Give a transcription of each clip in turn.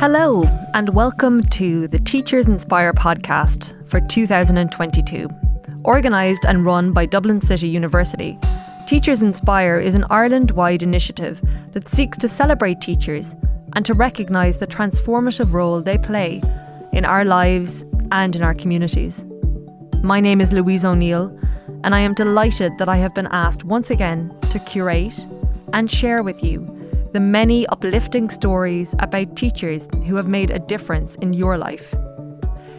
Hello, and welcome to the Teachers Inspire podcast for 2022. Organised and run by Dublin City University, Teachers Inspire is an Ireland wide initiative that seeks to celebrate teachers and to recognise the transformative role they play in our lives and in our communities. My name is Louise O'Neill, and I am delighted that I have been asked once again to curate and share with you the many uplifting stories about teachers who have made a difference in your life.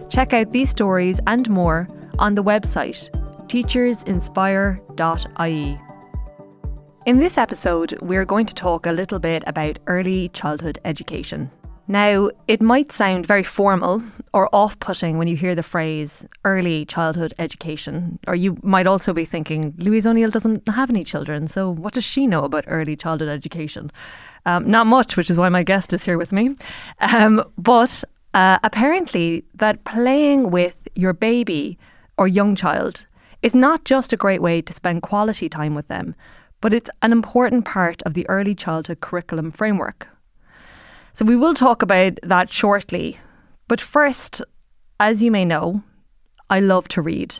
Check out these stories and more on the website teachersinspire.ie. In this episode, we're going to talk a little bit about early childhood education. Now, it might sound very formal or off putting when you hear the phrase early childhood education, or you might also be thinking, Louise O'Neill doesn't have any children, so what does she know about early childhood education? Um, not much, which is why my guest is here with me. Um, but uh, apparently, that playing with your baby or young child is not just a great way to spend quality time with them, but it's an important part of the early childhood curriculum framework. So we will talk about that shortly. But first, as you may know, I love to read.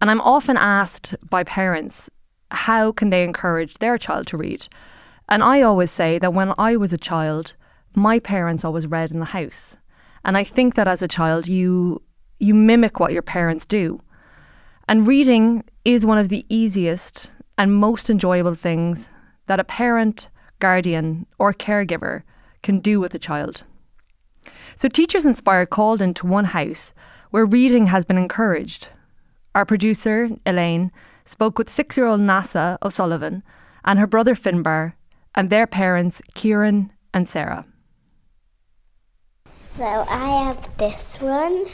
And I'm often asked by parents how can they encourage their child to read? And I always say that when I was a child, my parents always read in the house. And I think that as a child you you mimic what your parents do. And reading is one of the easiest and most enjoyable things that a parent, guardian, or caregiver can do with a child. So, Teachers Inspire called into one house where reading has been encouraged. Our producer, Elaine, spoke with six year old Neasa O'Sullivan and her brother Finbar and their parents, Kieran and Sarah. So, I have this one.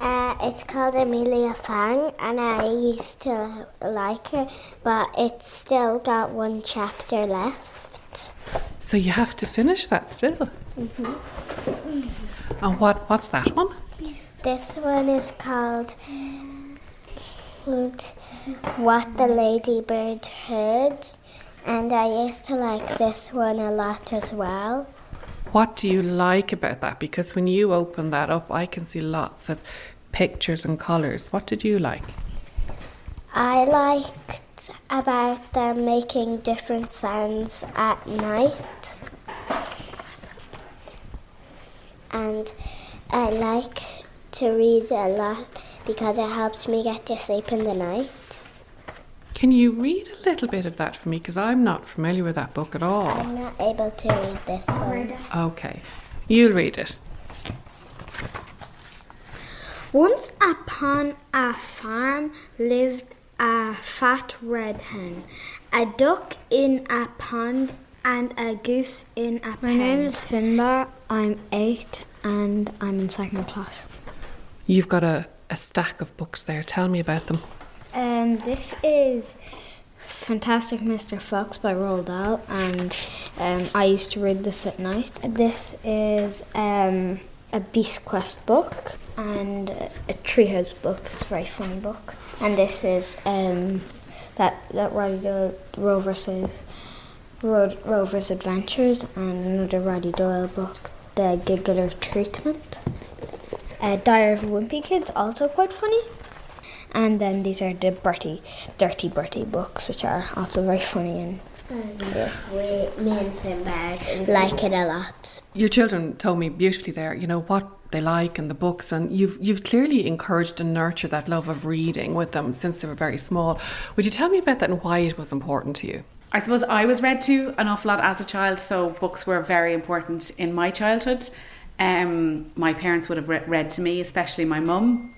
Uh, it's called Amelia Fang, and I used to like her, but it's still got one chapter left. So you have to finish that still. Mm-hmm. And what? What's that one? This one is called What the Ladybird Heard, and I used to like this one a lot as well. What do you like about that? Because when you open that up, I can see lots of pictures and colours. What did you like? I liked about them making different sounds at night. And I like to read a lot because it helps me get to sleep in the night. Can you read a little bit of that for me? Because I'm not familiar with that book at all. I'm not able to read this one. Okay, you'll read it. Once upon a farm lived a fat red hen, a duck in a pond, and a goose in a pond. My name is Finbar. I'm eight and I'm in second class. You've got a, a stack of books there. Tell me about them. Um, this is Fantastic Mr. Fox by Roald Dahl, and um, I used to read this at night. This is um, a Beast Quest book and a Treehouse book. It's a very funny book. And this is um, that that Roddy Doyle Rover's Ro- Rover's Adventures and another Roddy Doyle book, The Giggler Treatment. Uh, Diary of a Wimpy Kid's also quite funny. And then these are the Bertie, Dirty Bertie books, which are also very funny and yeah. We, me and Finbar like it a lot. Your children told me beautifully there, you know, what they like and the books and you've you've clearly encouraged and nurtured that love of reading with them since they were very small. Would you tell me about that and why it was important to you? I suppose I was read to an awful lot as a child, so books were very important in my childhood. Um, my parents would have re- read to me, especially my mum.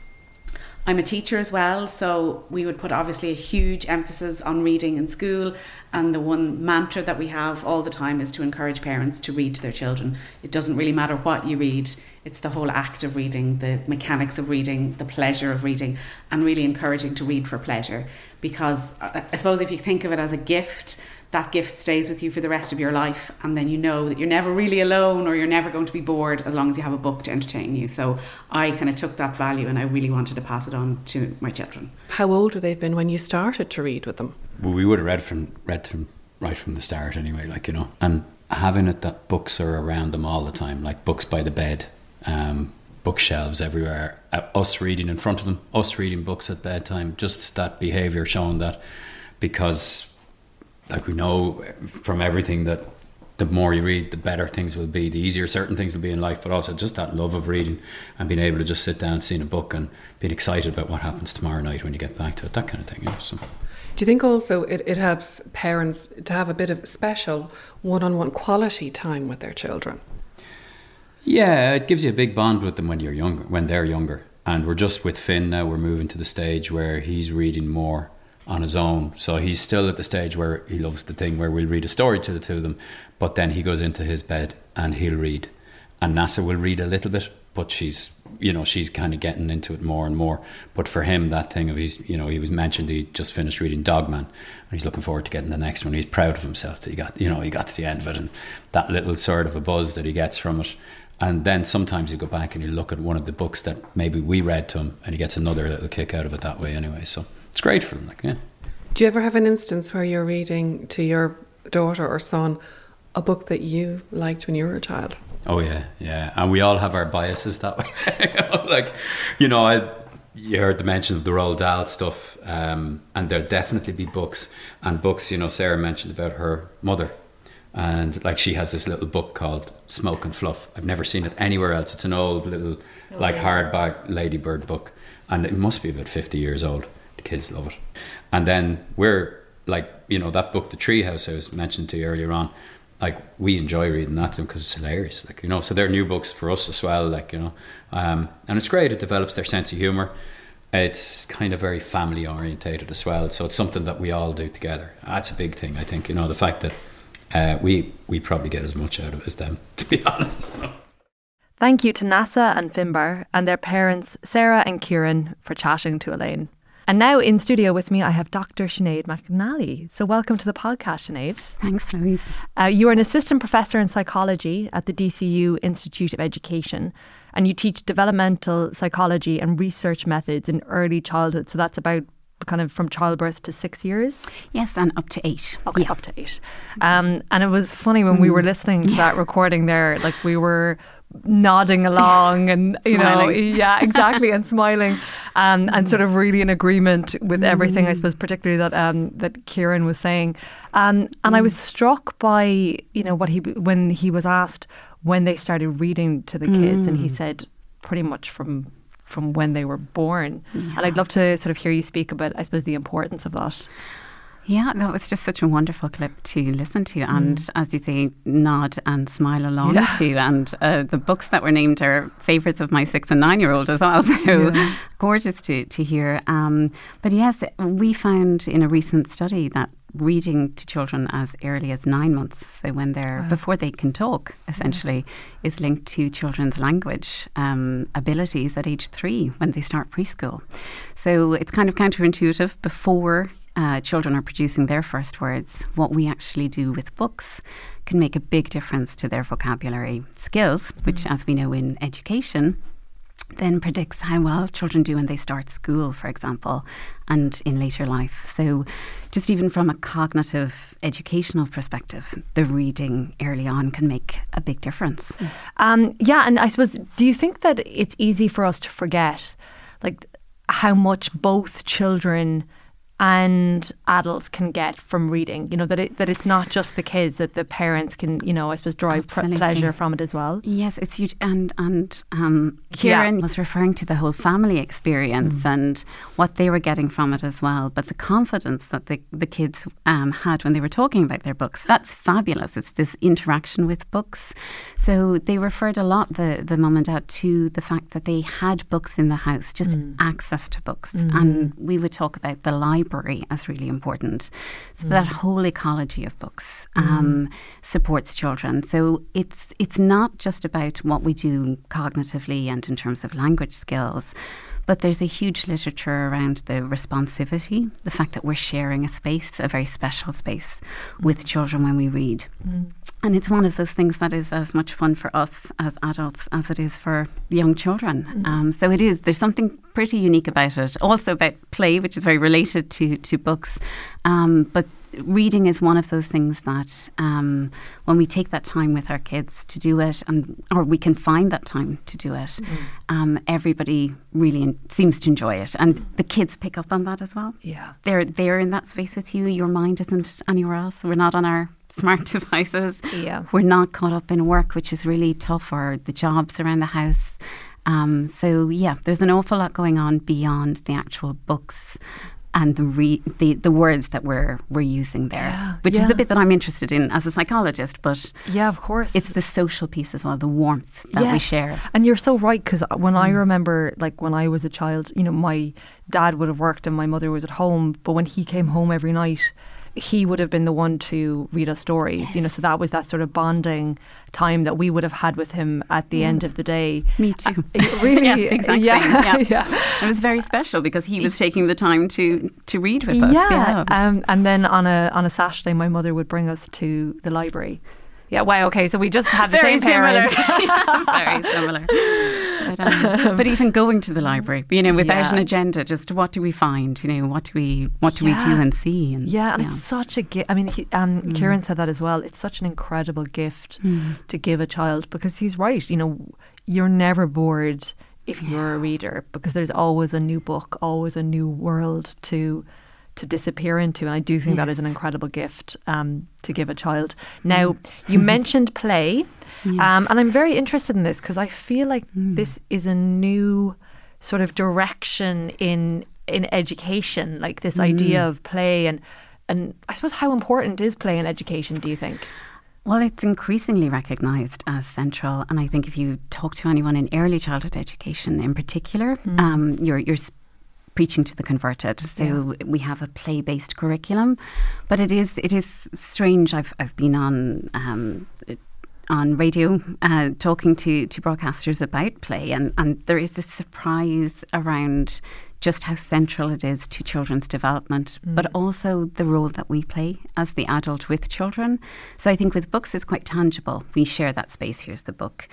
I'm a teacher as well, so we would put obviously a huge emphasis on reading in school. And the one mantra that we have all the time is to encourage parents to read to their children. It doesn't really matter what you read, it's the whole act of reading, the mechanics of reading, the pleasure of reading, and really encouraging to read for pleasure. Because uh, I suppose if you think of it as a gift, that gift stays with you for the rest of your life and then you know that you're never really alone or you're never going to be bored as long as you have a book to entertain you so i kind of took that value and i really wanted to pass it on to my children How old would they have been when you started to read with them? Well, we would have read from read to them right from the start anyway, like you know. And having it that books are around them all the time, like books by the bed, um, bookshelves everywhere, uh, us reading in front of them, us reading books at bedtime, just that behaviour showing that because, like we know from everything that the more you read, the better things will be, the easier certain things will be in life, but also just that love of reading and being able to just sit down, seeing a book and being excited about what happens tomorrow night when you get back to it, that kind of thing. You know, so. Do you think also it, it helps parents to have a bit of special one on one quality time with their children? Yeah, it gives you a big bond with them when you're younger, when they're younger. And we're just with Finn now, we're moving to the stage where he's reading more on his own. So he's still at the stage where he loves the thing where we'll read a story to the two of them, but then he goes into his bed and he'll read. And Neasa will read a little bit, but she's you know she's kind of getting into it more and more. But for him, that thing of he's you know he was mentioned he just finished reading Dogman, and he's looking forward to getting the next one. He's proud of himself that he got you know he got to the end of it, and that little sort of a buzz that he gets from it. And then sometimes you go back and you look at one of the books that maybe we read to him, and he gets another little kick out of it that way anyway. So it's great for them. like yeah. Do you ever have an instance where you're reading to your daughter or son a book that you liked when you were a child? Oh yeah, yeah, and we all have our biases that way. like, you know, I you heard the mention of the Roald Dahl stuff, um, and there'll definitely be books and books. You know, Sarah mentioned about her mother, and like she has this little book called Smoke and Fluff. I've never seen it anywhere else. It's an old little oh, like yeah. hardback ladybird book, and it must be about fifty years old. Kids love it, and then we're like, you know, that book, The Treehouse, I was mentioned to you earlier on like we enjoy reading that to them because it's hilarious. Like you know, so they're new books for us as well. Like you know, um, and it's great. It develops their sense of humor. It's kind of very family orientated as well. So it's something that we all do together. That's a big thing. I think you know the fact that uh, we we probably get as much out of it as them. To be honest. Thank you to Neasa and Finbar and their parents, Sarah and Kieran, for chatting to Elaine. And now in studio with me, I have Dr. Sinead McNally. So welcome to the podcast, Sinead. Thanks, Louise. Uh, you are an assistant professor in psychology at the DCU Institute of Education, and you teach developmental psychology and research methods in early childhood. So that's about kind of from childbirth to six years? Yes, and up to eight. Okay, yeah. up to eight. Um, and it was funny when mm. we were listening to yeah. that recording there, like we were nodding along and you know yeah exactly and smiling um, and sort of really in agreement with everything I mm. suppose particularly that um, that Kieran was saying um, and mm. I was struck by you know what he when he was asked when they started reading to the kids mm. and he mm. said pretty much from from when they were born yeah. and I'd love to sort of hear you speak about I suppose the importance of that yeah, that was just such a wonderful clip to listen to, and mm. as you say, nod and smile along yeah. to. And uh, the books that were named are favourites of my six and nine year old as well. So yeah. gorgeous to to hear. Um, but yes, we found in a recent study that reading to children as early as nine months, so when they're wow. before they can talk, essentially, yeah. is linked to children's language um, abilities at age three when they start preschool. So it's kind of counterintuitive before uh, children are producing their first words, what we actually do with books can make a big difference to their vocabulary skills, which, mm. as we know in education, then predicts how well children do when they start school, for example, and in later life. So, just even from a cognitive educational perspective, the reading early on can make a big difference. Um, yeah, and I suppose, do you think that it's easy for us to forget, like, how much both children and adults can get from reading. You know that it, that it's not just the kids that the parents can you know I suppose derive pr- pleasure from it as well. Yes, it's huge. And and um, Kieran yeah. was referring to the whole family experience mm. and what they were getting from it as well. But the confidence that the the kids um, had when they were talking about their books that's fabulous. It's this interaction with books. So they referred a lot the the mum and dad to the fact that they had books in the house, just mm. access to books, mm. and we would talk about the library library as really important. So mm. that whole ecology of books um, mm. supports children. So it's it's not just about what we do cognitively and in terms of language skills. But there's a huge literature around the responsivity, the fact that we're sharing a space, a very special space, with children when we read. Mm. And it's one of those things that is as much fun for us as adults as it is for young children. Mm. Um, so it is, there's something pretty unique about it. Also about play, which is very related to, to books, um, but reading is one of those things that um, when we take that time with our kids to do it, and or we can find that time to do it, mm. um, everybody really in, seems to enjoy it, and the kids pick up on that as well. Yeah, they're they're in that space with you. Your mind isn't anywhere else. We're not on our smart devices. Yeah, we're not caught up in work, which is really tough, or the jobs around the house. Um, so yeah, there's an awful lot going on beyond the actual books and the re- the the words that we're we're using there, yeah, which yeah. is the bit that I'm interested in as a psychologist. But yeah, of course, it's the social piece as well, the warmth that yes. we share. And you're so right because when mm. I remember, like when I was a child, you know, my dad would have worked and my mother was at home, but when he came home every night he would have been the one to read us stories, yes. you know, so that was that sort of bonding time that we would have had with him at the mm. end of the day. Me too. Uh, really? yeah, exactly. Yeah, yeah. yeah. It was very special because he was taking the time to to read with us. Yeah. yeah. Um, and then on a on a Saturday my mother would bring us to the library yeah, wow, okay, so we just have the same parent. very similar. But, um, but, even going to the library, you know, without yeah. an agenda, just what do we find? You know, what do we what do yeah. we do and see? And yeah, and it's such a gift. I mean, he, um, mm. Kieran said that as well. It's such an incredible gift mm. to give a child because he's right. You know, you're never bored if you're a reader because there's always a new book, always a new world to to disappear into. And I do think yes. that is an incredible gift um, to give a child. Now, mm. you mentioned play, yes. um, and I'm very interested in this because I feel like mm. this is a new sort of direction in in education, like this mm. idea of play and and I suppose how important is play in education? Do you think? Well, it's increasingly recognised as central, and I think if you talk to anyone in early childhood education, in particular, mm. um, you're you're preaching to the converted. So yeah. we have a play based curriculum, but it is it is strange. I've I've been on. Um, on radio, uh, talking to, to broadcasters about play, and, and there is this surprise around just how central it is to children's development, mm. but also the role that we play as the adult with children. So I think with books, it's quite tangible. We share that space. Here's the book.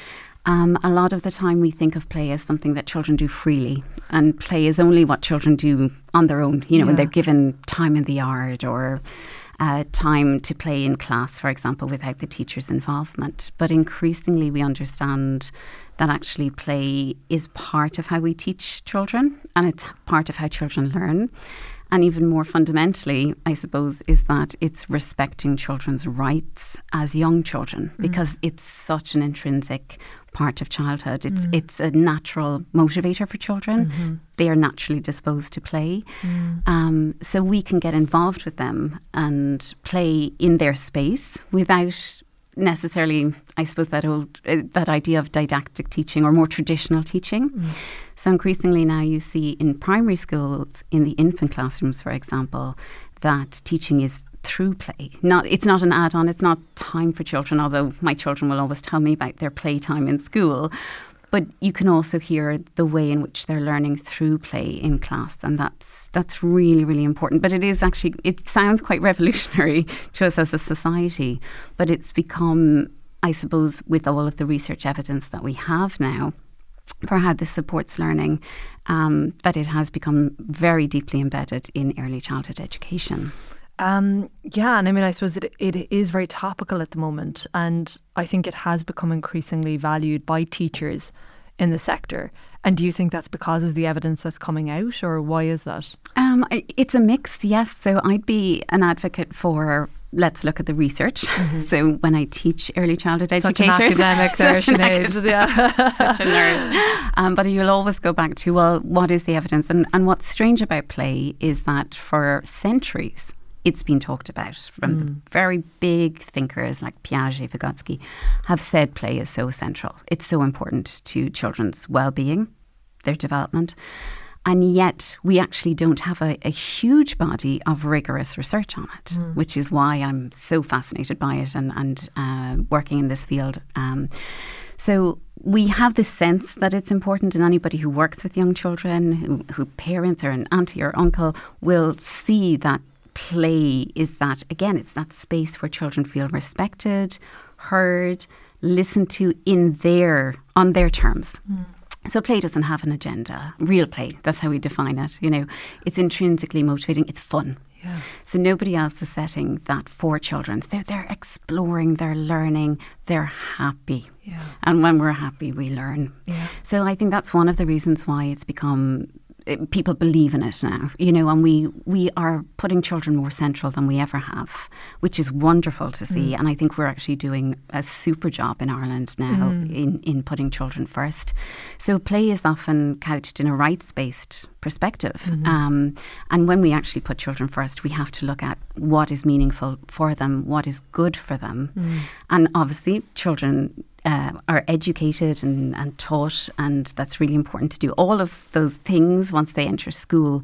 Um, a lot of the time, we think of play as something that children do freely, and play is only what children do on their own. You know, yeah. when they're given time in the yard or uh, time to play in class, for example, without the teacher's involvement. But increasingly, we understand that actually play is part of how we teach children, and it's part of how children learn. And even more fundamentally, I suppose, is that it's respecting children's rights as young children mm. because it's such an intrinsic part of childhood. It's mm. it's a natural motivator for children. Mm-hmm. They are naturally disposed to play, mm. um, so we can get involved with them and play in their space without necessarily, I suppose, that old uh, that idea of didactic teaching or more traditional teaching. Mm. So increasingly now you see in primary schools, in the infant classrooms, for example, that teaching is through play. Not it's not an add-on. It's not time for children. Although my children will always tell me about their playtime in school, but you can also hear the way in which they're learning through play in class, and that's that's really really important. But it is actually it sounds quite revolutionary to us as a society, but it's become, I suppose, with all of the research evidence that we have now for how this supports learning, um, that it has become very deeply embedded in early childhood education. Um, yeah, and I mean, I suppose it, it is very topical at the moment, and I think it has become increasingly valued by teachers in the sector. And do you think that's because of the evidence that's coming out, or why is that? Um, it's a mix, yes. So I'd be an advocate for let's look at the research. Mm-hmm. So when I teach early childhood education, such educators, an academic, such, an acad- yeah. such a nerd. Um, but you'll always go back to well, what is the evidence? And and what's strange about play is that for centuries it's been talked about from mm. the very big thinkers like Piaget, Vygotsky, have said play is so central. It's so important to children's well-being, their development. And yet, we actually don't have a, a huge body of rigorous research on it, mm. which is why I'm so fascinated by it and, and uh, working in this field. Um, so, we have this sense that it's important, and anybody who works with young children, who, who parents or an auntie or uncle, will see that play is that, again, it's that space where children feel respected, heard, listened to in their, on their terms. Mm. So play doesn't have an agenda. Real play, that's how we define it. You know, it's intrinsically motivating. It's fun. Yeah. So nobody else is setting that for children. So they're exploring, they're learning, they're happy. Yeah. And when we're happy, we learn. Yeah. So I think that's one of the reasons why it's become people believe in it now, you know, and we we are putting children more central than we ever have, which is wonderful to see. Mm. And I think we're actually doing a super job in Ireland now mm. in in putting children first. So play is often couched in a rights based perspective, mm-hmm. um, and when we actually put children first, we have to look at what is meaningful for them, what is good for them, mm. and obviously children uh, are educated and, and taught, and that's really important to do all of those things once they enter school.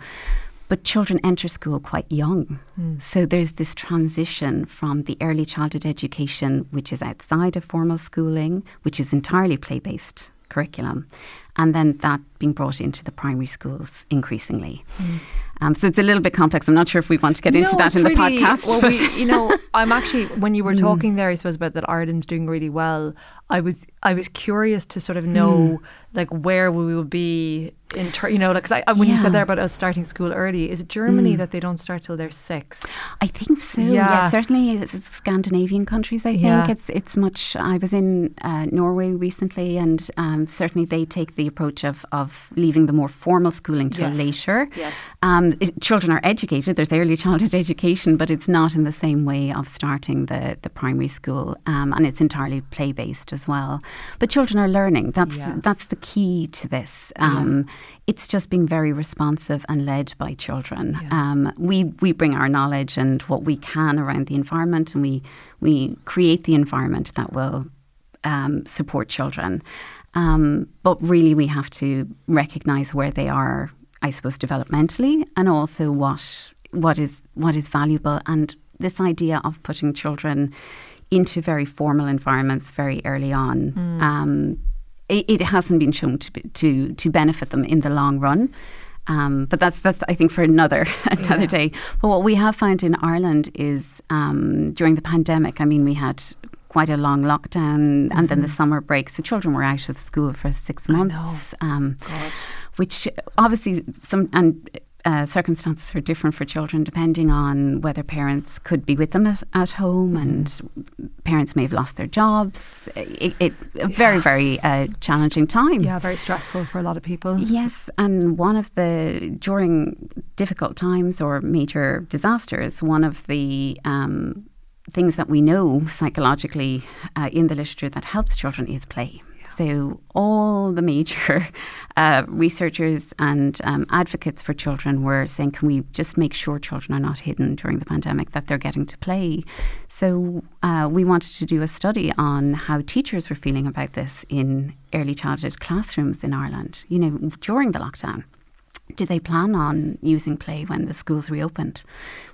But children enter school quite young. Mm. So there's this transition from the early childhood education, which is outside of formal schooling, which is entirely play based curriculum, and then that being brought into the primary schools increasingly. Mm. Um, so it's a little bit complex. I'm not sure if we want to get no, into that in really, the podcast. Well, we, you know, I'm actually when you were mm. talking there, I suppose about that Ireland's doing really well. I was I was curious to sort of know mm. like where we will be in ter- you know because I, when yeah. you said there about us starting school early is it Germany mm. that they don't start till they're six I think so yeah, yeah certainly it's, it's, Scandinavian countries I think yeah. it's it's much I was in uh, Norway recently and um, certainly they take the approach of of leaving the more formal schooling till yes. later yes um, it, children are educated there's early childhood education but it's not in the same way of starting the the primary school um, and it's entirely play based as well but children are learning. That's yeah. that's the key to this. Um, yeah. It's just being very responsive and led by children. Yeah. Um, we we bring our knowledge and what we can around the environment, and we we create the environment that will um, support children. Um, but really, we have to recognise where they are. I suppose developmentally, and also what what is what is valuable, and this idea of putting children into very formal environments very early on. Mm. Um, it, it, hasn't been shown to, be, to to benefit them in the long run. Um, but that's that's I think for another another yeah. day. But what we have found in Ireland is um, during the pandemic. I mean, we had quite a long lockdown mm-hmm. and then the mm-hmm. summer break, so children were out of school for six months. Um, which obviously some and uh, circumstances are different for children depending on whether parents could be with them at, at home mm-hmm. and parents may have lost their jobs. It, it yeah. very, very uh, challenging time. Yeah, very stressful for a lot of people. Yes, and one of the, during difficult times or major disasters, one of the um, things that we know psychologically uh, in the literature that helps children is play. So, all the major uh, researchers and um, advocates for children were saying, can we just make sure children are not hidden during the pandemic, that they're getting to play? So, uh, we wanted to do a study on how teachers were feeling about this in early childhood classrooms in Ireland, you know, during the lockdown. Did they plan on using play when the schools reopened?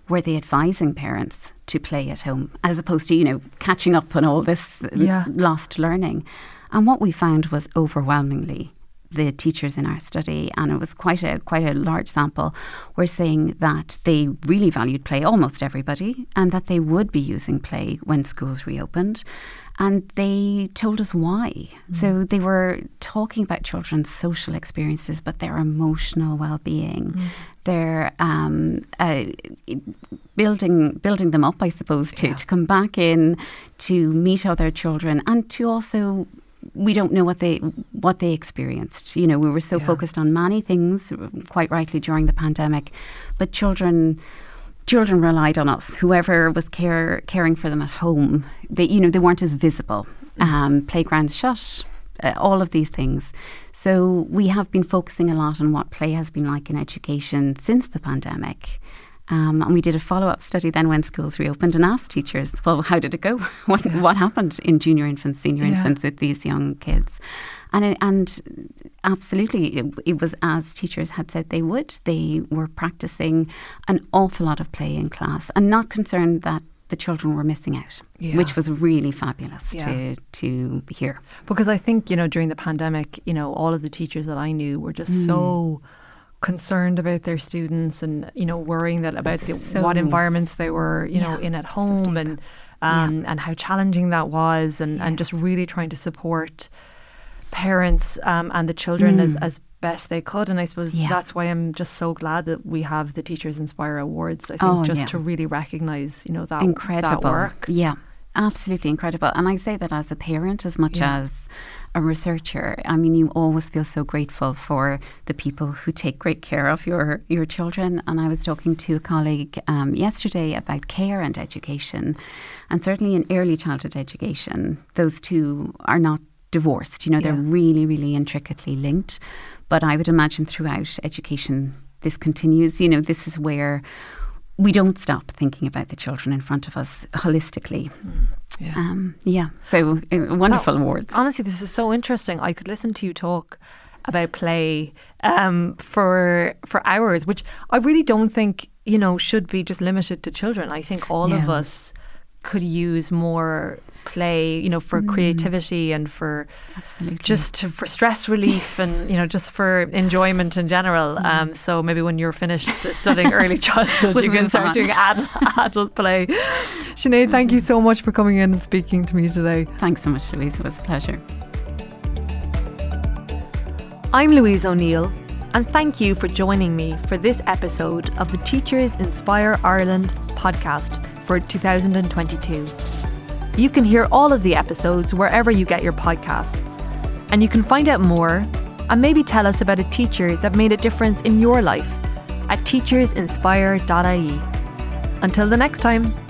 Were they advising parents to play at home as opposed to, you know, catching up on all this yeah. lost learning? And what we found was overwhelmingly the teachers in our study, and it was quite a quite a large sample, were saying that they really valued play, almost everybody, and that they would be using play when schools reopened. And they told us why. Mm. So they were talking about children's social experiences, but their emotional well-being, mm. their um, uh, building building them up, I suppose, to, yeah. to come back in, to meet other children, and to also we don't know what they what they experienced. You know, we were so yeah. focused on many things, quite rightly during the pandemic, but children children relied on us. Whoever was care, caring for them at home, they you know they weren't as visible. Mm. Um, playgrounds shut, uh, all of these things. So we have been focusing a lot on what play has been like in education since the pandemic. Um, and we did a follow up study then when schools reopened and asked teachers, well, how did it go? what, yeah. what happened in junior infants, senior yeah. infants with these young kids? And, and absolutely, it, it, was as teachers had said they would. They were practicing an awful lot of play in class and not concerned that the children were missing out, yeah. which was really fabulous yeah. to to hear. Because I think you know during the pandemic, you know all of the teachers that I knew were just mm. so concerned about their students and you know worrying that about the, so what environments they were you yeah, know in at home so and um, and how challenging that was and, yes. and just really trying to support parents um, and the children mm. as, as best they could. And I suppose Yeah. that's why I'm just so glad that we have the Teachers Inspire Awards. I think Oh, just yeah. to really recognise, you know, that incredible that work. Yeah, absolutely incredible. And I say that as a parent as much Yeah. as a researcher. I mean, you always feel so grateful for the people who take great care of your your children. And I was talking to a colleague um, yesterday about care and education, and certainly in early childhood education, those two are not divorced. You know, they're Yeah. really, really intricately linked. But I would imagine throughout education, this continues. You know, this is where we don't stop thinking about the children in front of us holistically. Yeah. Um, yeah, so uh, wonderful Oh, awards. Honestly, this is so interesting. I could listen to you talk about play um, for for hours, which I really don't think you know should be just limited to children. I think all of us could use more play, you know, for mm. creativity and for Absolutely. just to, for stress relief and you know just for enjoyment in general. Mm. Um, so maybe when you're finished studying early childhood, We'll you can start on. doing ad- adult play. Sinead, mm. thank you so much for coming in and speaking to me today. Thanks so much, Louise. It was a pleasure. I'm Louise O'Neill, and thank you for joining me for this episode of the Teachers Inspire Ireland podcast for 2022. You can hear all of the episodes wherever you get your podcasts, and you can find out more and maybe tell us about a teacher that made a difference in your life at teachersinspire.ie. Until the next time.